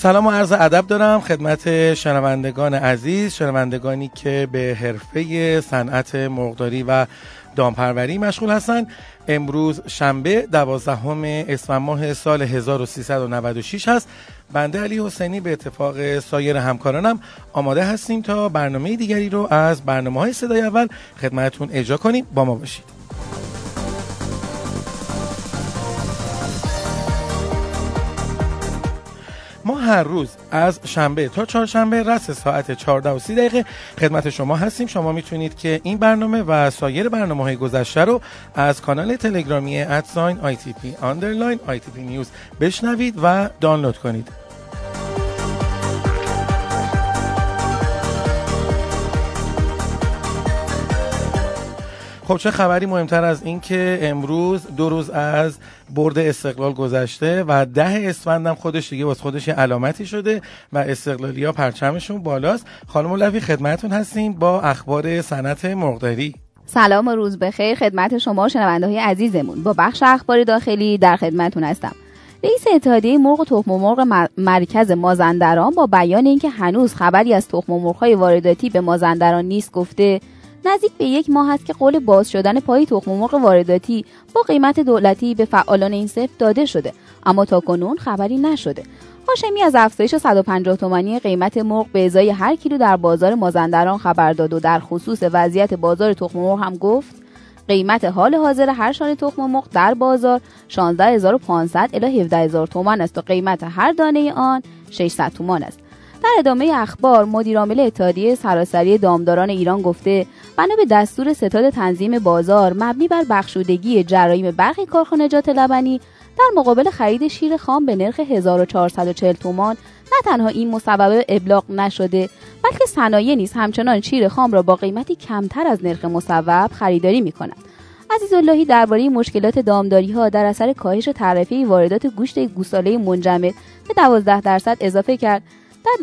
سلام و عرض ادب دارم خدمت شنوندگان عزیز شنوندگانی که به حرفه صنعت مرغداری و دامپروری مشغول هستند امروز شنبه دوازدهم اسفند ماه سال 1396 هست. بنده علی حسینی به اتفاق سایر همکارانم آماده هستیم تا برنامه دیگری رو از برنامه های صدای اول خدمتتون اجرا کنیم. با ما باشید. ما هر روز از شنبه تا چهارشنبه رأس ساعت 14 و 30 دقیقه خدمت شما هستیم. شما می‌تونید که این برنامه و سایر برنامه های گذشته رو از کانال تلگرامی at sign ITP underline بشنوید و دانلود کنید. خب چه خبری مهمتر از این که امروز دو روز از برد استقلال گذشته و ده اسفند هم خودش دیگه واسه خودش علامتی شده و استقلالی ها پرچمشون بالاست. خانم لوی خدمتون هستیم با اخبار صنعت مرغداری سلام و روز بخیر. خدمت شما شنونده های عزیزمون. با بخش اخبار داخلی در خدمتون هستم. رئیس اتحادیه مرغ و تخم مرغ مرکز مازندران با بیان اینکه هنوز خبری از تخم مرغ وارداتی به مازندران نیست گفته نزدیک به یک ماه است که قول باز شدن پای تخم مرغ وارداتی با قیمت دولتی به فعالان این صف داده شده. اما تا کنون خبری نشده. هاشمی از افزایش 150 تومانی قیمت مرغ به ازای هر کیلو در بازار مازندران خبر داد و در خصوص وضعیت بازار تخم مرغ هم گفت قیمت حال حاضر هر شانه تخم مرغ در بازار 16500 الی 17000 تومان است و قیمت هر دانه آن 600 تومان است. در ادامه اخبار مدیرعامل اتحادیه سراسری دامداران ایران گفته بنا به دستور ستاد تنظیم بازار مبنی بر بخشودگی جرایم برخی کارخانجات لبنی در مقابل خرید شیر خام به نرخ 1440 تومان نه تنها این مسبب ابلاغ نشده بلکه صنایع نیز همچنان شیر خام را با قیمتی کمتر از نرخ مصوب خریداری می کنند. عزیز اللهی درباره مشکلات دامداری ها در اثر کاهش تعرفه واردات گوشت گوساله منجمد به 12 درصد اضافه کرد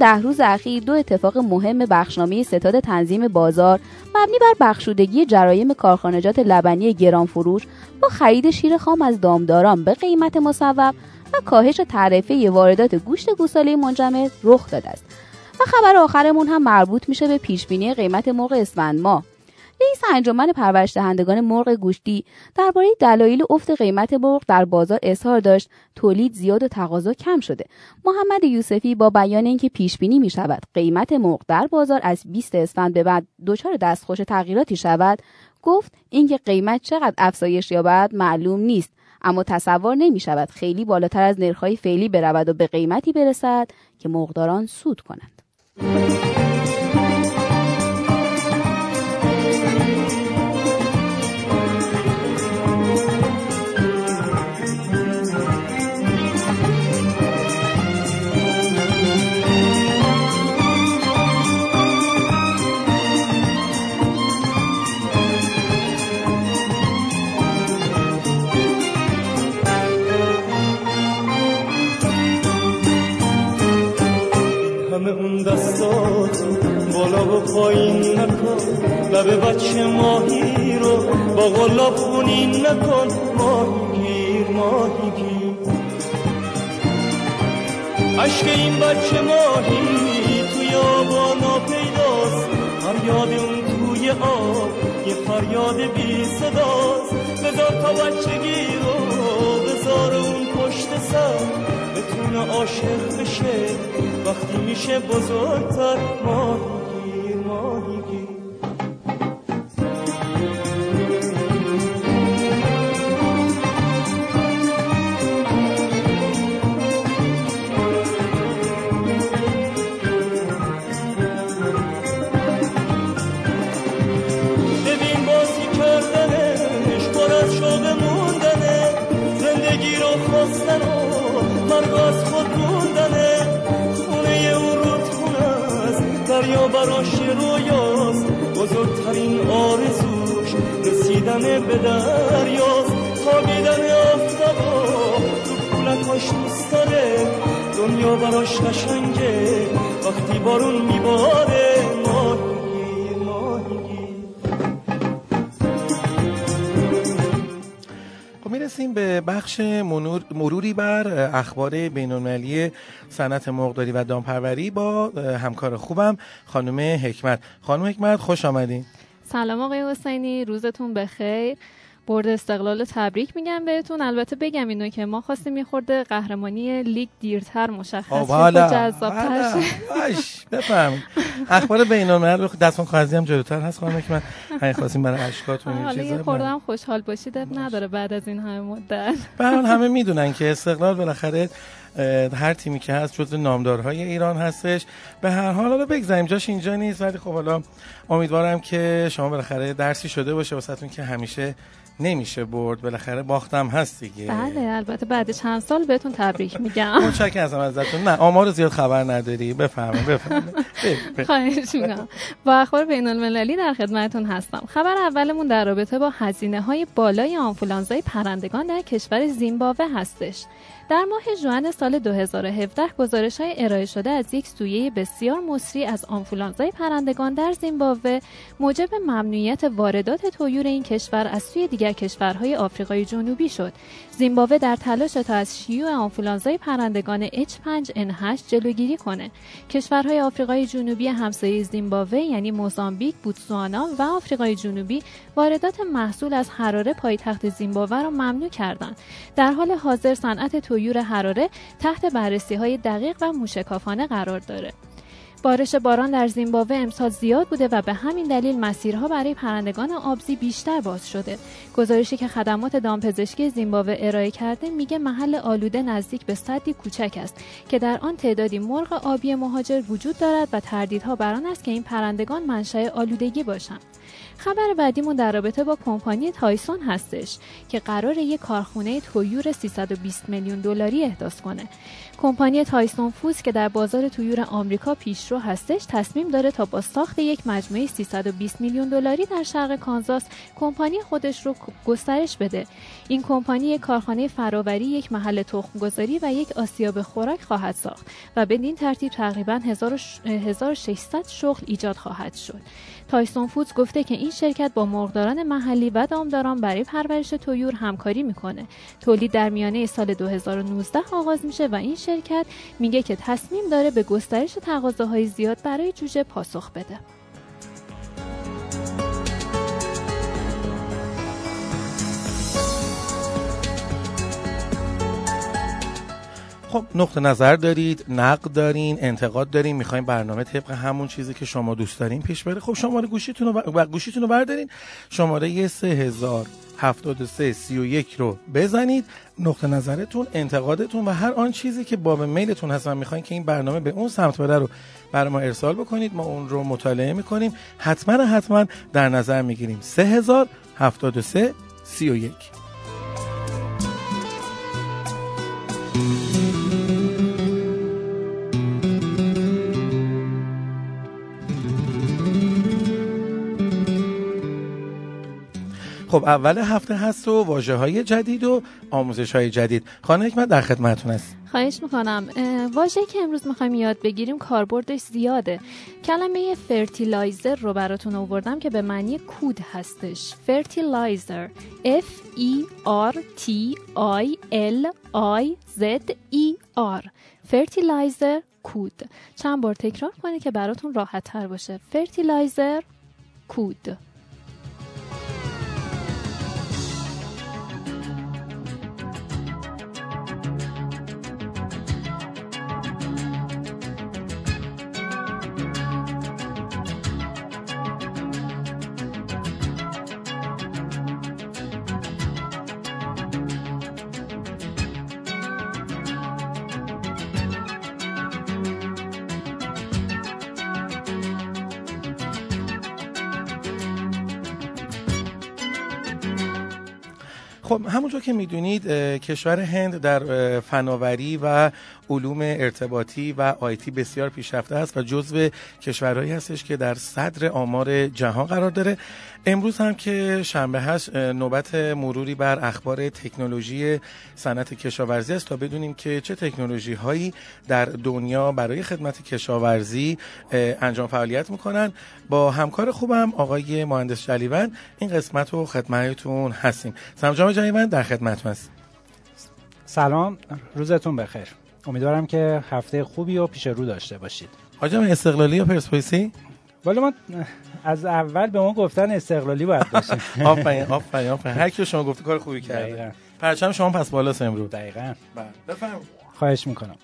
در ده روز اخیر دو اتفاق مهم بخشنامه ستاد تنظیم بازار مبنی بر بخشودگی جرایم کارخانجات لبنی گران فروش با خرید شیر خام از دامداران به قیمت مصوب و کاهش تعرفه واردات گوشت گوساله منجمد رخ داده است. و خبر آخرمون هم مربوط میشه به پیشبینی قیمت مرغ اسفند ماه. رئیس انجمن پرورش دهندگان مرغ گوشتی درباره دلایل افت قیمت مرغ در بازار اظهار داشت. تولید زیاد و تقاضا کم شده. محمد یوسفی با بیان اینکه پیش بینی می شود قیمت مرغ در بازار از 20 اسفند به بعد دچار دستخوش تغییراتی شود گفت اینکه قیمت چقدر افزایش یابد معلوم نیست. اما تصور نمی شود خیلی بالاتر از نرخهای فعلی برود و به قیمتی برسد که مرغداران سود کنند. ماهی رو با غلاب خونین نکن. ماهی گیر ماهی گیر عشق این بچه ماهی توی آبانا پیداست. فریاد اون توی آب یه فریاد بی صداست. بذار تا بچگی رو بذار اون پشت سر. بتونه عاشق بشه. وقتی میشه بزرگتر ماهی رسیدن به دریاست خوابیدن آفتابا تو پولکاش دوست داره دنیا براش قشنگه وقتی بارون میباره ماهی ماهی. به بخش مروری بر اخبار بین‌المللی صنعت مرغداری و دامپروری با همکار خوبم خانم حکمت. خانم حکمت خوش آمدین. سلام آقای حسینی روزتون بخیر. برد استقلال تبریک میگم بهتون. البته بگم اینو که ما خواستیم میخورده قهرمانی لیگ دیرتر مشخص شه. جذابتر بفهم اخبار بین الملل دستان کاغذی هم جلوتر هست خانم که من خواستیم برای اشکاتون این چیزا خوردم خوشحال باشید نداره بعد از این همه مدت. به همه می‌دونن که استقلال بالاخره هر تیمی که هست جز نامدارهای ایران هستش. به هر حال حالا بگذاریم. جاش اینجا نیست ولی خب حالا امیدوارم که شما بالاخره درسی شده باشه واسهتون که همیشه نمیشه برد. بالاخره باختم هست دیگه. بله البته بعد چند سال بهتون تبریک میگم. متشکرم ازتون. نه آمار زیاد خبر نداری. بفرمایید بفرمایید خواهش می‌کنم. با اخبار بین المللی در خدمتتون هستم. خبر اولمون در رابطه با هزینه های بالای آنفولانزای پرندگان در کشور زیمبابوه هستش. در ماه ژوئن سال 2017 گزارش های ارائه شده از یک سویه بسیار مصری از آنفولانزای پرندگان در زیمبابوه موجب ممنوعیت واردات طیور این کشور از سوی دیگر کشورهای آفریقای جنوبی شد. زیمبابوه در تلاش تا از شیوع آنفولانزای پرندگان H5N8 جلوگیری کنه. کشورهای آفریقای جنوبی همسایه زیمبابوه یعنی موزامبیک، بوتسوانا و آفریقای جنوبی واردات محصول از حراره پایتخت زیمبابوه را ممنوع کردند. در حال حاضر صنعت تویور حراره تحت بررسی های دقیق و موشکافانه قرار داره. بارش باران در زیمبابوه امسال زیاد بوده و به همین دلیل مسیرها برای پرندگان آبزی بیشتر باز شده. گزارشی که خدمات دامپزشکی زیمبابوه ارائه کرده میگه محل آلوده نزدیک به صدی کوچک است که در آن تعدادی مرغ آبی مهاجر وجود دارد و تردیدها بر است که این پرندگان منشأ آلودگی باشند. خبر بعدیمون در رابطه با کمپانی تایسون هستش که قرار یک کارخونه طیور 320 میلیون دلاری احداث کنه. کمپانی Tyson Foods که در بازار طیور آمریکا پیشرو هستش تصمیم داره تا با ساخت یک مجموعه 320 میلیون دلاری در شرق کانزاس کمپانی خودش رو گسترش بده. این کمپانی یک کارخانه فراوری، یک محل تخمگذاری و یک آسیاب خوراک خواهد ساخت و بدین ترتیب تقریبا 1600 شغل ایجاد خواهد شد. تایسون فودز گفته که این شرکت با مرغداران محلی و دامداران برای پرورش تویور همکاری می‌کنه. تولید در میانه سال 2019 آغاز میشه و این شرکت میگه که تصمیم داره به گسترش تقاضاهای زیاد برای جوجه پاسخ بده. خب نقطه نظر دارید نقد دارین انتقاد دارین می‌خوایم برنامه طبق همون چیزی که شما دوست دارین پیش بره. خب شماره گوشیتون رو گوشیتون رو بردارین. شماره 3073 31 رو بزنید. نقطه نظرتون انتقادتون و هر آن چیزی که باب میلتون هست و می‌خواین که این برنامه به اون سمت بره رو برای ما ارسال بکنید. ما اون رو مطالعه می‌کنیم. حتما حتما در نظر می‌گیریم. 3073 31 خب اول هفته هست و واژه های جدید و آموزش های جدید. خانم حکمت در خدمتتون هست خواهش می‌کنم. واژه که امروز می‌خوایم یاد بگیریم کاربردش زیاده. کلمه fertilizer رو براتون آوردم که به معنی کود هستش. fertilizer F E R T I L I Z E R. fertilizer کود. چند بار تکرار کنید که براتون راحت تر باشه. fertilizer کود. خب همونطور که می‌دونید کشور هند در فناوری و علوم ارتباطی و آیتی بسیار پیشرفته است و جزو کشورهایی هستش که در صدر آمار جهان قرار داره. امروز هم که شنبه هست نوبت مروری بر اخبار تکنولوژی صنعت کشاورزی است تا بدونیم که چه تکنولوژی هایی در دنیا برای خدمت کشاورزی انجام فعالیت می‌کنن. با همکار خوبم آقای مهندس جلیون این قسمت رو خدمتتون هستیم. سلام جناب جلیون در خدمتتون هستیم. سلام روزتون بخیر. امیدوارم که هفته خوبی و پیش رو داشته باشید. حاجم استقلالی یا پرسپولیسی؟ ولی ما از اول به ما گفتن استقلالی باید باشیم. آفرین آفرین آفرین. هر کی شما گفته کار خوبی کرده. پرچم شما پس بالاست امروز. دقیقا. بله. خواهش می‌کنم.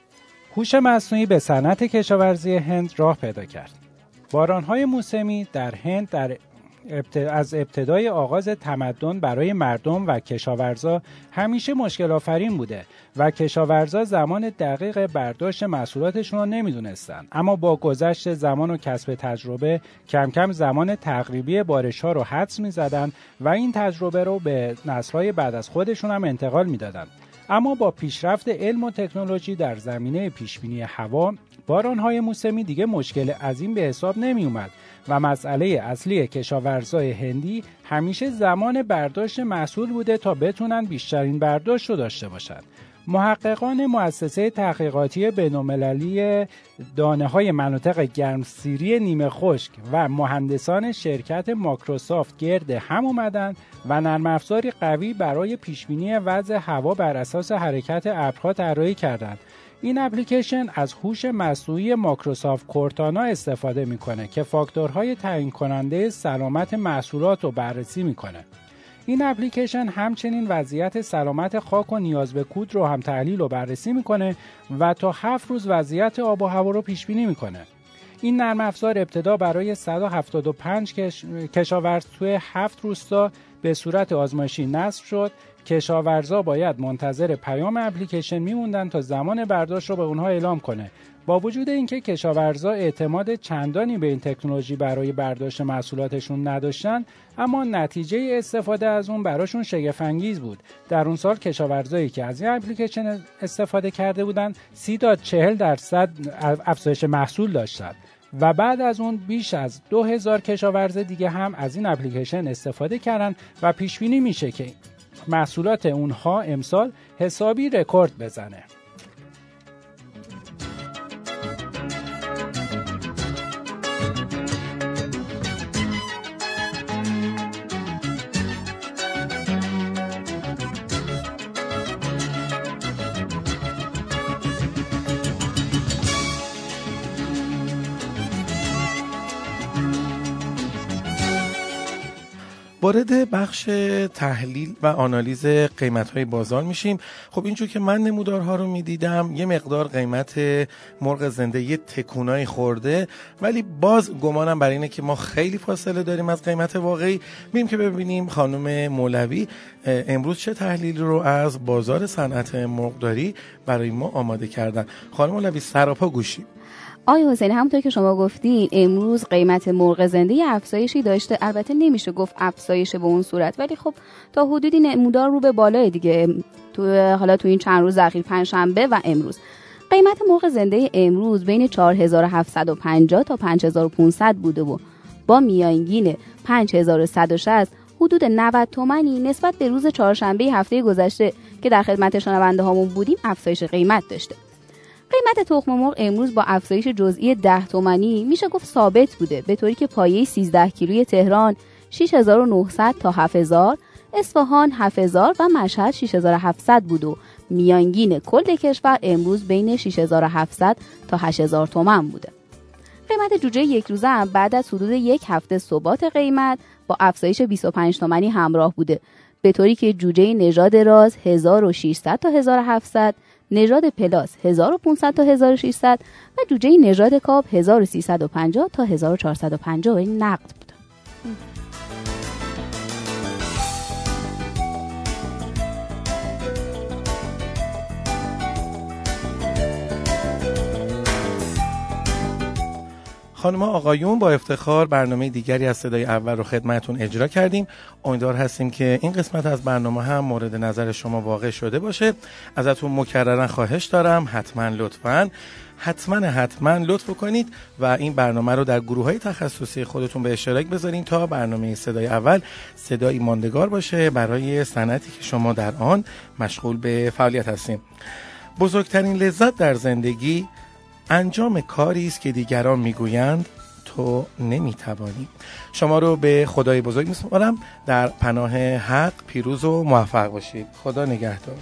هوش مصنوعی به صنعت کشاورزی هند راه پیدا کرد. بارانهای موسمی در هند در از ابتدای آغاز تمدن برای مردم و کشاورزا همیشه مشکل آفرین بوده و کشاورزا زمان دقیق برداشت محصولاتشون رو نمی‌دونستن. اما با گذشت زمان و کسب تجربه کم کم زمان تقریبی بارش ها رو حدس می‌زدن و این تجربه رو به نسلهای بعد از خودشون هم انتقال می‌دادن. اما با پیشرفت علم و تکنولوژی در زمینه پیشبینی هوا بارانهای موسمی دیگه مشکل عظیم به حساب نمی اومد و مسئله اصلی کشاورزای هندی همیشه زمان برداشت محصول بوده تا بتونن بیشترین برداشت رو داشته باشند. محققان مؤسسه تحقیقاتی بینالمللی دانه های مناطق گرمسیری نیمه خشک و مهندسان شرکت ماکروسافت گرد هم اومدن و نرم افزاری قوی برای پیشبینی وضع هوا بر اساس حرکت ابرها طراحی کردند این اپلیکیشن از هوش مصنوعی ماکروسافت کورتانا استفاده می‌کنه که فاکتورهای تعیین کننده سلامت محصولات رو بررسی می‌کنه. این اپلیکیشن همچنین وضعیت سلامت خاک و نیاز به کود رو هم تحلیل و بررسی می‌کنه و تا هفت روز وضعیت آب و هوا رو پیش بینی می‌کنه. این نرم افزار ابتدا برای 175 کش... کشاورز توی هفت روستا به صورت آزمایشی نصب شد. کشاورزا باید منتظر پیام اپلیکیشن میموندن تا زمان برداشت رو به اونها اعلام کنه. با وجود اینکه کشاورزا اعتماد چندانی به این تکنولوژی برای برداشت محصولاتشون نداشتن اما نتیجه استفاده از اون براشون شگفت انگیز بود. در اون سال کشاورزایی که از این اپلیکیشن استفاده کرده بودن 30 تا 40 درصد افزایش محصول داشتند و بعد از اون بیش از 2000 کشاورز دیگه هم از این اپلیکیشن استفاده کردن و پیش بینی میشه که محصولات اونها امسال حسابی رکورد بزنه. وارد بخش تحلیل و آنالیز قیمت های بازار میشیم. خب اینجور که من نمودارها رو می‌دیدم یه مقدار قیمت مرغ زنده یه تکونای خورده. ولی باز گمانم برای اینه که ما خیلی فاصله داریم از قیمت واقعی. میریم که ببینیم خانم مولوی امروز چه تحلیلی رو از بازار صنعت مرغداری برای ما آماده کردن. خانم مولوی سراپا گوشی آقای حسینی همونطور که شما گفتین امروز قیمت مرغ زنده افزایشی داشته؟ البته نمیشه گفت افزایش به اون صورت ولی خب تا حدودی نمودار رو به بالای دیگه تو حالا تو این چند روز اخیر پنجشنبه و امروز. قیمت مرغ زنده امروز بین 4750 تا 5500 بوده و با میانگین 5160 حدود 90 تومنی نسبت به روز چهارشنبه هفته گذشته که در خدمت شنونده هامون بودیم افزایش قیمت داشته. قیمت تخم مرغ امروز با افزایش جزئی 10 تومانی میشه گفت ثابت بوده به طوری که پایه 13 کیلوی تهران 6900 تا 7000 اصفهان 7000 و مشهد 6700 بود و میانگین کل کشور امروز بین 6700 تا 8000 تومن بوده. قیمت جوجه یک روزه هم بعد از حدود یک هفته ثبات قیمت با افزایش 25 تومانی همراه بوده به طوری که جوجه نژاد راز 1600 تا 1700 نژاد پلاس 1500 تا 1600 و جوجه نژاد کاب 1350 تا 1450 این نقد بود. خانم آقایون با افتخار برنامه دیگری از صدای اول رو خدمتون اجرا کردیم. امیدوار هستیم که این قسمت از برنامه هم مورد نظر شما واقع شده باشه. ازتون مکررن خواهش دارم. حتما لطفا. حتما حتما لطف کنید و این برنامه رو در گروه های تخصصی خودتون به اشتراک بذارین تا برنامه صدای اول صدایی ماندگار باشه. برای صنعتی که شما در آن مشغول به فعالیت هستیم بزرگترین لذت در زندگی انجام کاری است که دیگران می‌گویند تو نمی‌توانی. شما رو به خدای بزرگ میسپارم. در پناه حق پیروز و موفق باشید. خدا نگهدار.